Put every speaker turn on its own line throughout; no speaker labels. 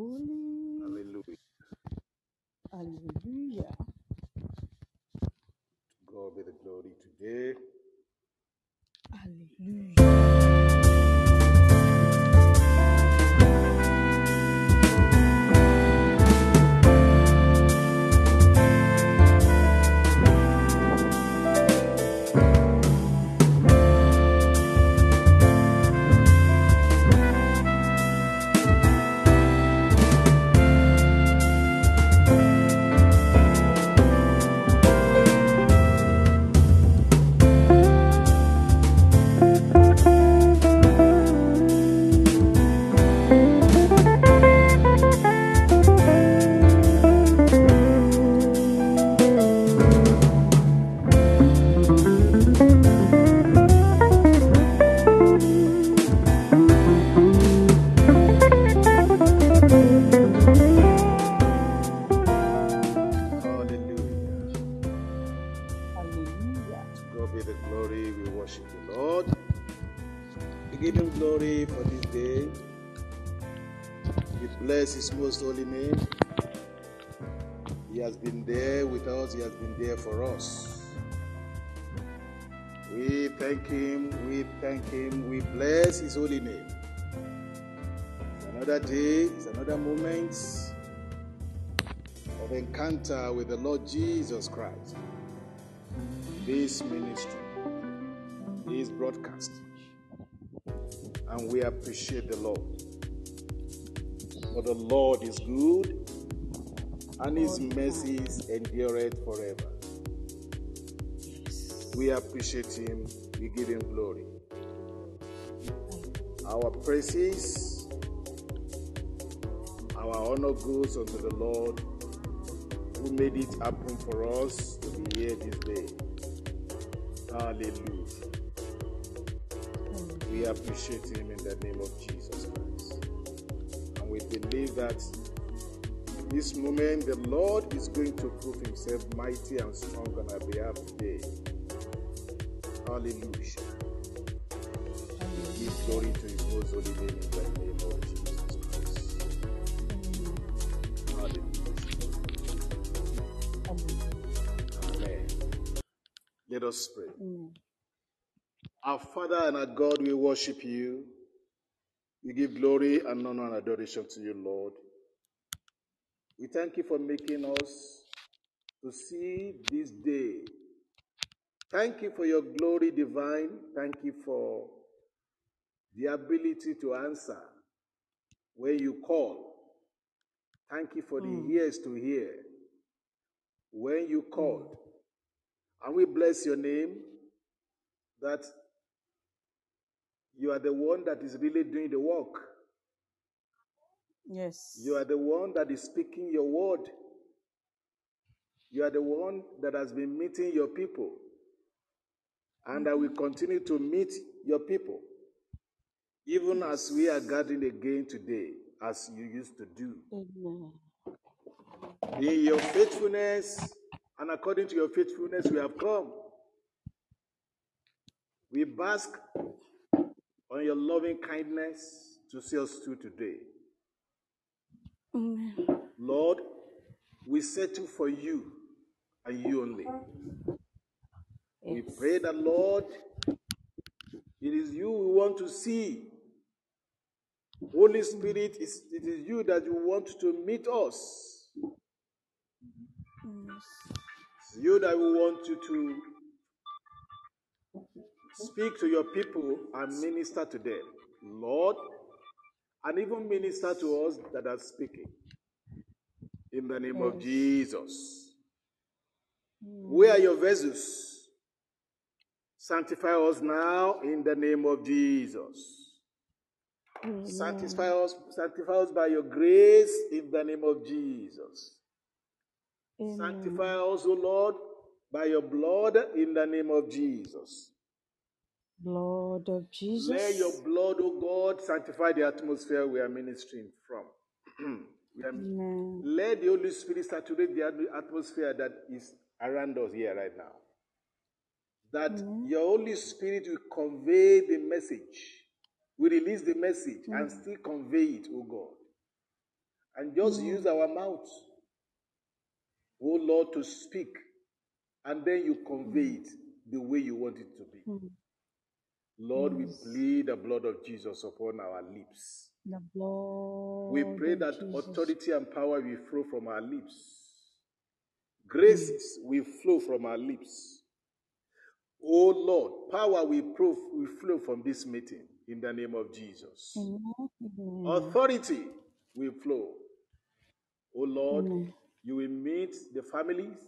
holy.
Give him glory for this day. We bless his most holy name. He has been there with us, he has been there for us. We thank him, we thank him, we bless his holy name. It's another day, it's another moment of encounter with the Lord Jesus Christ. This ministry this broadcast, and we appreciate the Lord. For the Lord is good, and his mercies endureth forever. We appreciate him, we give him glory. Our praises, our honor goes unto the Lord who made it happen for us to be here this day. Hallelujah. We appreciate him in the name of Jesus Christ. And we believe that in this moment the Lord is going to prove himself mighty and strong on our behalf today. Hallelujah. We give glory to his most holy name in the name of Jesus Christ. Hallelujah. Amen. Let us pray. Our Father and our God, we worship you. We give glory and honor and adoration to you, Lord. We thank you for making us to see this day. Thank you for your glory divine. Thank you for the ability to answer when you call. Thank you for the hmm. ears to hear when you called. Hmm. And we bless your name that you are the one that is really doing the work.
Yes.
You are the one that is speaking your word. You are the one that has been meeting your people. And that will continue to meet your people. Even as we are gathering again today, as you used to do.
Amen.
In your faithfulness, and according to your faithfulness, we have come. We bask on your loving kindness to see us through today.
Amen.
Lord, we settle for you and you only. We pray that, Lord, it is you we want to see. Holy Spirit, it's- it is you that you want to meet us.
Yes.
It's you that we want you to speak to your people and minister to them, Lord, and even minister to us that are speaking. In the name of
Yes.
Jesus. We are your vessels. Sanctify us now in the name of Jesus.
Amen.
Sanctify us, sanctify us by your grace in the name of Jesus.
Amen.
Sanctify us, O Lord, by your blood in the name of Jesus.
Blood of Jesus.
Let your blood, O God, sanctify the atmosphere we are ministering from. Are- let the Holy Spirit saturate the atmosphere that is around us here right now. That your Holy Spirit will convey the message, will release the message and still convey it, O God. and just use our mouth, oh Lord, to speak, and then you convey it the way you want it to be. Hmm.
Mm.
Lord, we plead the blood of Jesus upon our lips.
The blood.
We pray that authority and power will flow from our lips. Graces will flow from our lips. Oh Lord, power will, prove, will flow from this meeting in the name of Jesus.
Amen.
Authority will flow. Oh Lord,
Amen.
you will meet the families,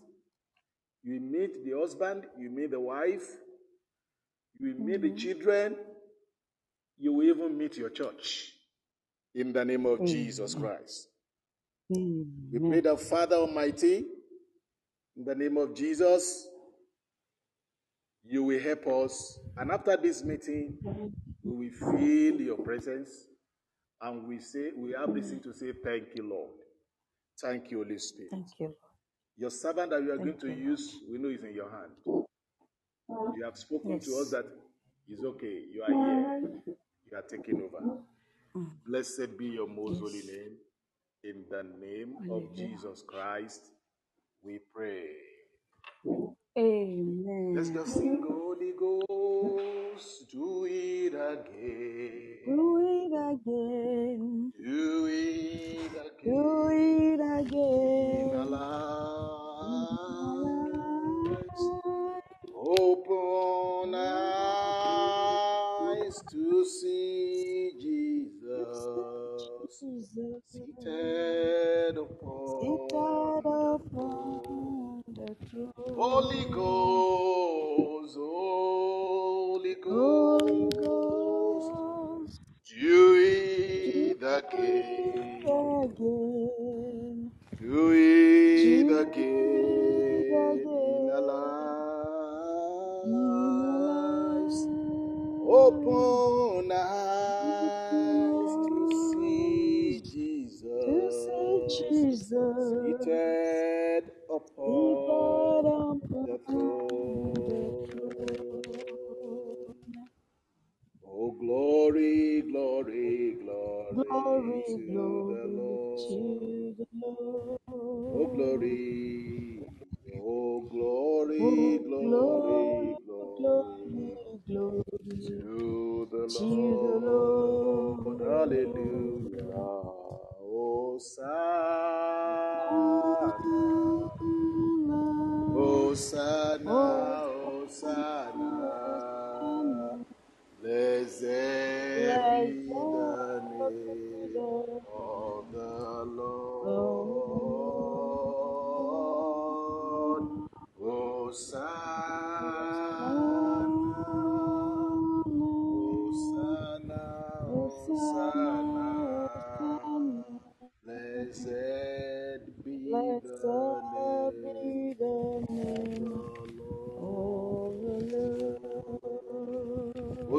you will meet the husband, you will meet the wife, you will meet the children, you will even meet your church in the name of Jesus Christ. We
Amen.
pray that Father Almighty, in the name of Jesus, you will help us. And after this meeting, we will feel your presence and we say we have reason to say thank you, Lord. Thank you, Holy Spirit.
Thank you. Lord.
Your servant that you are going to
you,
use, we know is in your hand. You have spoken to us that it's okay. You are here. You are taking over. Blessed be your most holy name. In the name of Jesus Christ, we pray.
Amen.
Let's just sing Holy Ghost, do it again.
Do it again.
The to the Lord.
Lord.
Hallelujah. Hosanna. Hosanna,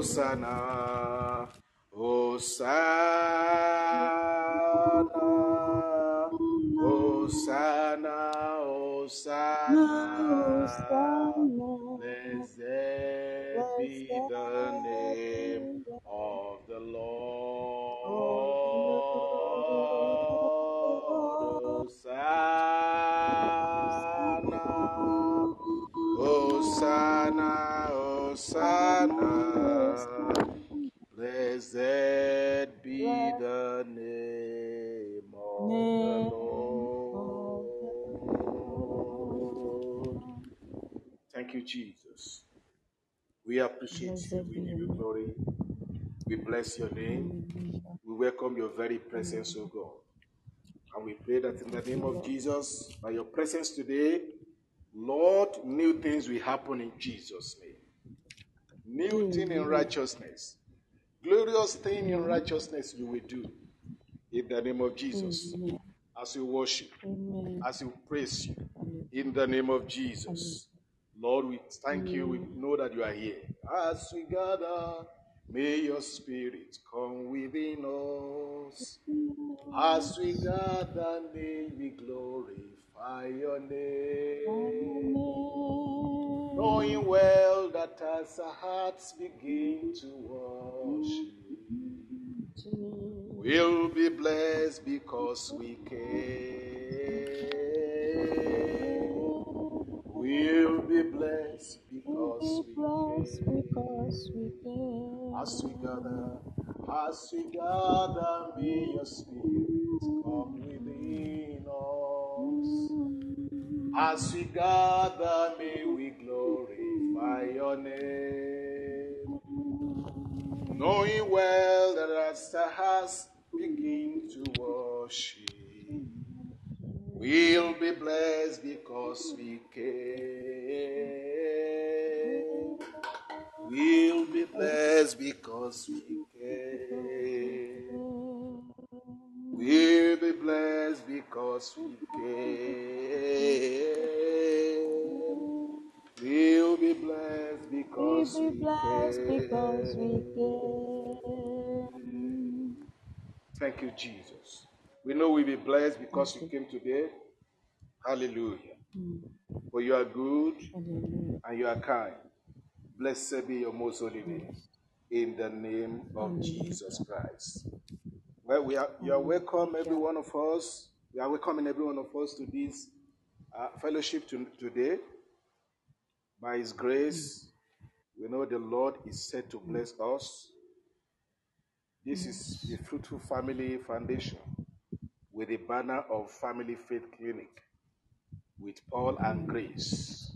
Hosanna, Hosanna, the name of the Lord. Thank you, Jesus. We appreciate you. We give you glory. We bless your name. We welcome your very presence, O God. And we pray that in the name of Jesus, by your presence today, Lord, new things will happen in Jesus' name. New thing in righteousness. Glorious thing in righteousness you will do. In the name of Jesus.
Amen.
As we worship,
Amen.
as we praise you. In the name of Jesus. Lord, we thank you. We know that you are here. As we gather, may your spirit come within us. As we gather, may we glorify your name. Knowing well that as our hearts begin to worship, We'll be blessed because we came. We'll be blessed because
Be
we came.
because we came.
As we gather, as we gather, may your spirit come within us. As we gather, may we glorify your name. Knowing well the hearts begin to worship, we'll be blessed because we came. We'll be blessed because we came. We'll be blessed because we came. We'll be blessed
We
because
be
we
blessed because we
came.
came.
Thank you, Jesus. We know we'll be blessed because you came today. Hallelujah.
Mm.
For you are good
Hallelujah.
and you are kind. Blessed be your most holy name. In the name of Jesus Christ. Well, we are, you are welcome, every one of us. We are welcoming every one of us to this uh, fellowship to, today. By His grace, we know the Lord is set to bless us. This is the Fruitful Family Foundation with the banner of Family Faith Clinic with Paul and Grace.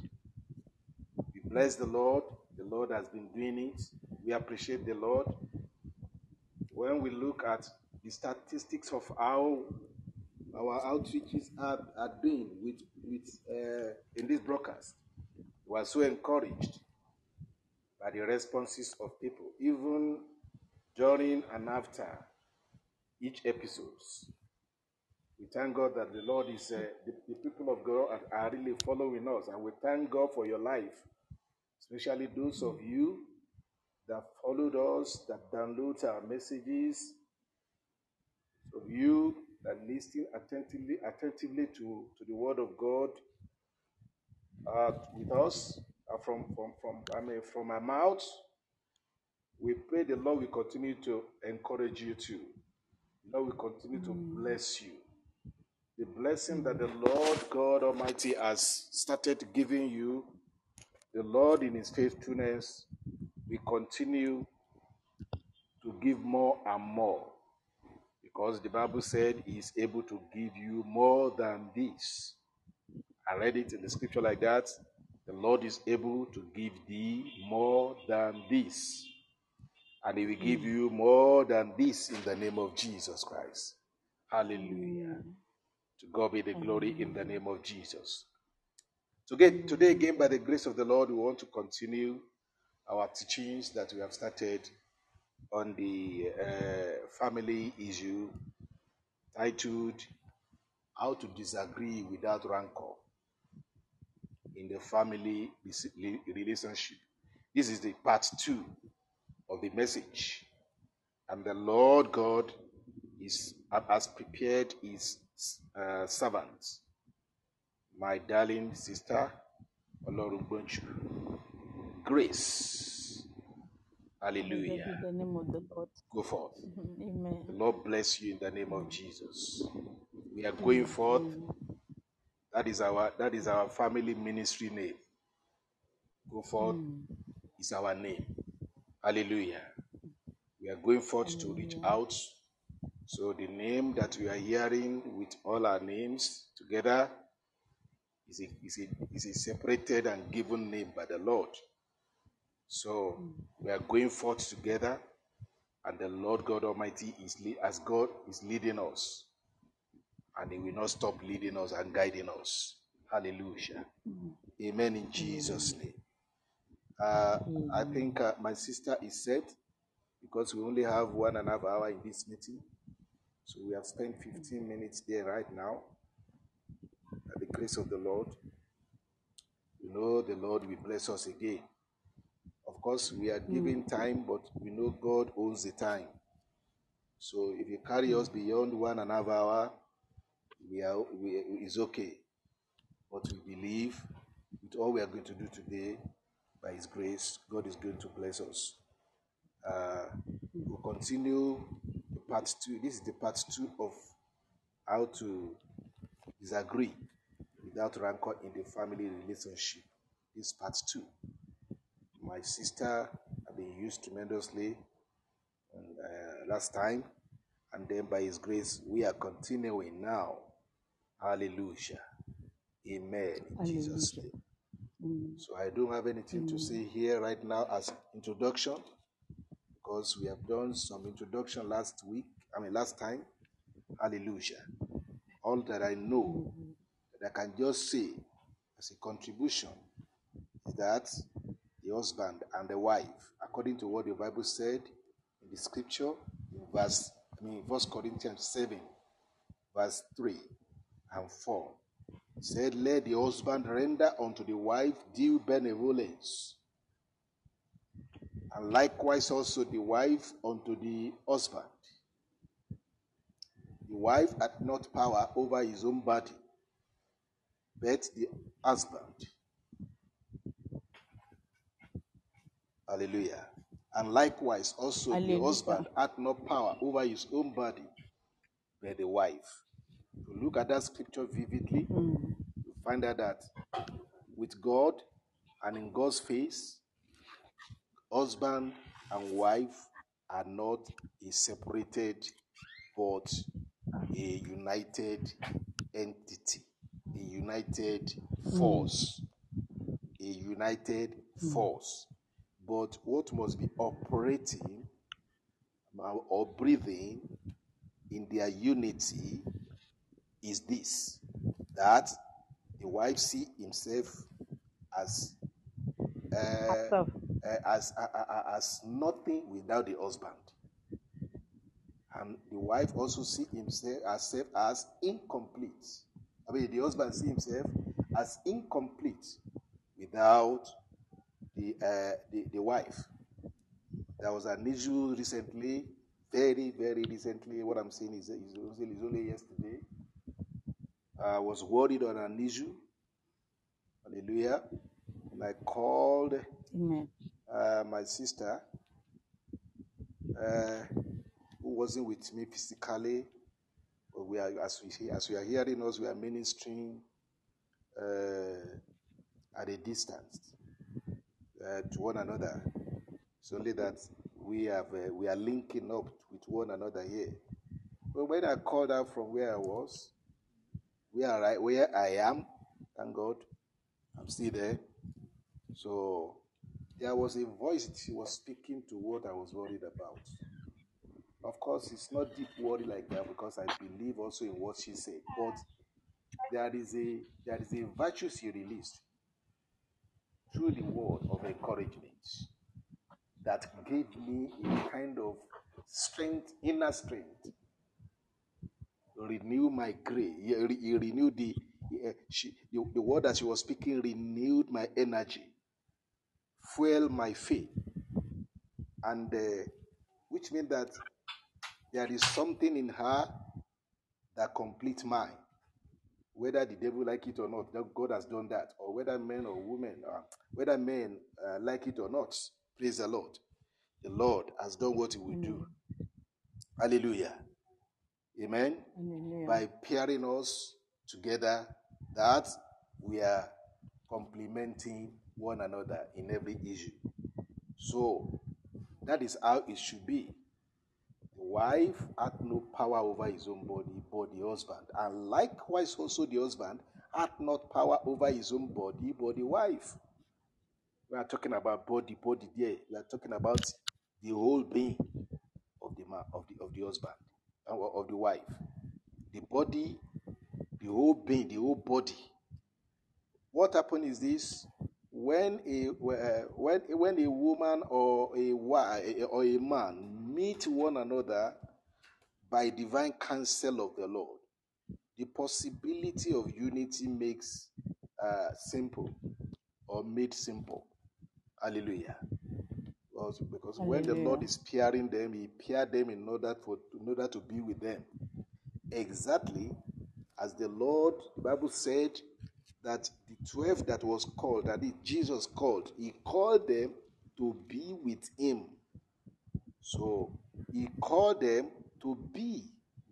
We bless the Lord. The Lord has been doing it. We appreciate the Lord. When we look at the statistics of how our outreaches are, are doing with, with uh, in this broadcast, we are so encouraged by the responses of people, even during and after each episodes. We thank God that the Lord is, uh, the, the people of God are, are really following us, and we thank God for your life, especially those of you that followed us, that download our messages, of you that listen attentively, attentively to, to the Word of God uh, with us uh, from, from, from, I mean, from our mouth. We pray the Lord will continue to encourage you too. The Lord will continue to mm. bless you. The blessing that the Lord God Almighty has started giving you, the Lord in His faithfulness will continue to give more and more. Because the Bible said He is able to give you more than this. I read it in the scripture like that. The Lord is able to give thee more than this. And He will give you more than this in the name of Jesus Christ. Hallelujah. To God be the glory in the name of Jesus. Today, today, again, by the grace of the Lord, we want to continue our teachings that we have started on the uh, family issue titled How to Disagree Without Rancor in the Family Relationship. This is the part two of the message. And the Lord God is has prepared his uh, servants, my darling sister, Olorungbonchu. Grace. Hallelujah.
be the name of the Lord.
Go forth.
Amen.
The Lord bless you in the name of Jesus. We are going forth. That is our that is our family ministry name. Go forth is our name. Hallelujah. We are going forth to reach out. So the name that we are hearing with all our names together is a, is a, is a separated and given name by the Lord. So hmm. we are going forth together, and the Lord God Almighty is as God is leading us, and He will not stop leading us and guiding us. Hallelujah. Hmm. Amen. In Jesus' name. Uh, I think uh, my sister is set because we only have one and a half hour in this meeting. So we have spent 15 minutes there right now. By the grace of the Lord, you know the Lord will bless us again. Of course, we are given time, but we know God owns the time. So if you carry us beyond one and a half hour, we are we, it's okay. But we believe with all we are going to do today, by His grace, God is going to bless us. Uh, we'll continue the part two. This is the part two of how to disagree without rancor in the family relationship. This is part two. My sister have been used tremendously uh, last time, and then by His grace, we are continuing now. Hallelujah. Amen. In Jesus' name.
Mm.
So I don't have anything to say here right now as introduction because we have done some introduction last week, I mean last time. Hallelujah. All that I know that I can just say as a contribution is that the husband and the wife, according to what the Bible said in the scripture, in verse, I mean, First Corinthians 7, verse 3 and 4, said, Let the husband render unto the wife due benevolence, and likewise also the wife unto the husband. The wife hath not power over his own body, but the husband. Hallelujah. And likewise also the husband hath no power over his own body, but the wife. To look at that scripture vividly,
Mm.
Find out that with God and in God's face, husband and wife are not a separated but a united entity, a united force, a united force. But what must be operating or breathing in their unity is this that the wife see himself as uh, uh, as uh, uh, uh, as nothing without the husband, and the wife also see himself herself as incomplete. I mean, the husband see himself as incomplete without the uh, the, the wife. There was an issue recently, very very recently. What I'm saying is, is is only yesterday. I was worried on an issue. Hallelujah. And I called uh, my sister, uh, who wasn't with me physically, but we are as we as we are hearing us, we are ministering uh, at a distance uh, to one another. It's only that we have uh, we are linking up with one another here. But when I called her from where I was, where I where I am, thank God, I'm still there. So there was a voice she was speaking to what I was worried about. Of course, it's not deep worry like that because I believe also in what she said. But there is a there is a virtue she released through the word of encouragement that gave me a kind of strength, inner strength. Renew my grace. He, he renewed the, uh, she, the the word that she was speaking renewed my energy, fuel my faith, and uh, which means that there is something in her that completes mine. Whether the devil like it or not, God has done that, or whether men or women, uh, whether men uh, like it or not, praise the Lord. The Lord has done what He will do. Hallelujah. Amen. By pairing us together, that we are complementing one another in every issue. So that is how it should be. The wife had no power over his own body, but the husband. And likewise, also the husband had not power over his own body, but the wife. We are talking about body, body there. We are talking about the whole being of the man, of the of the husband, of the wife. The body, the whole being, the whole body. What happened is this: when a uh, when when a woman or a or a man meet one another by divine counsel of the Lord, the possibility of unity makes uh, simple or made simple. Hallelujah. Because, because when the Lord is pairing them, He paired them in order for in order to be with them. Exactly as the Lord, the Bible said that the twelve that was called, that is Jesus called, He called them to be with Him. So He called them to be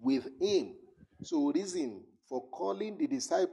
with him. So, reason for calling the disciples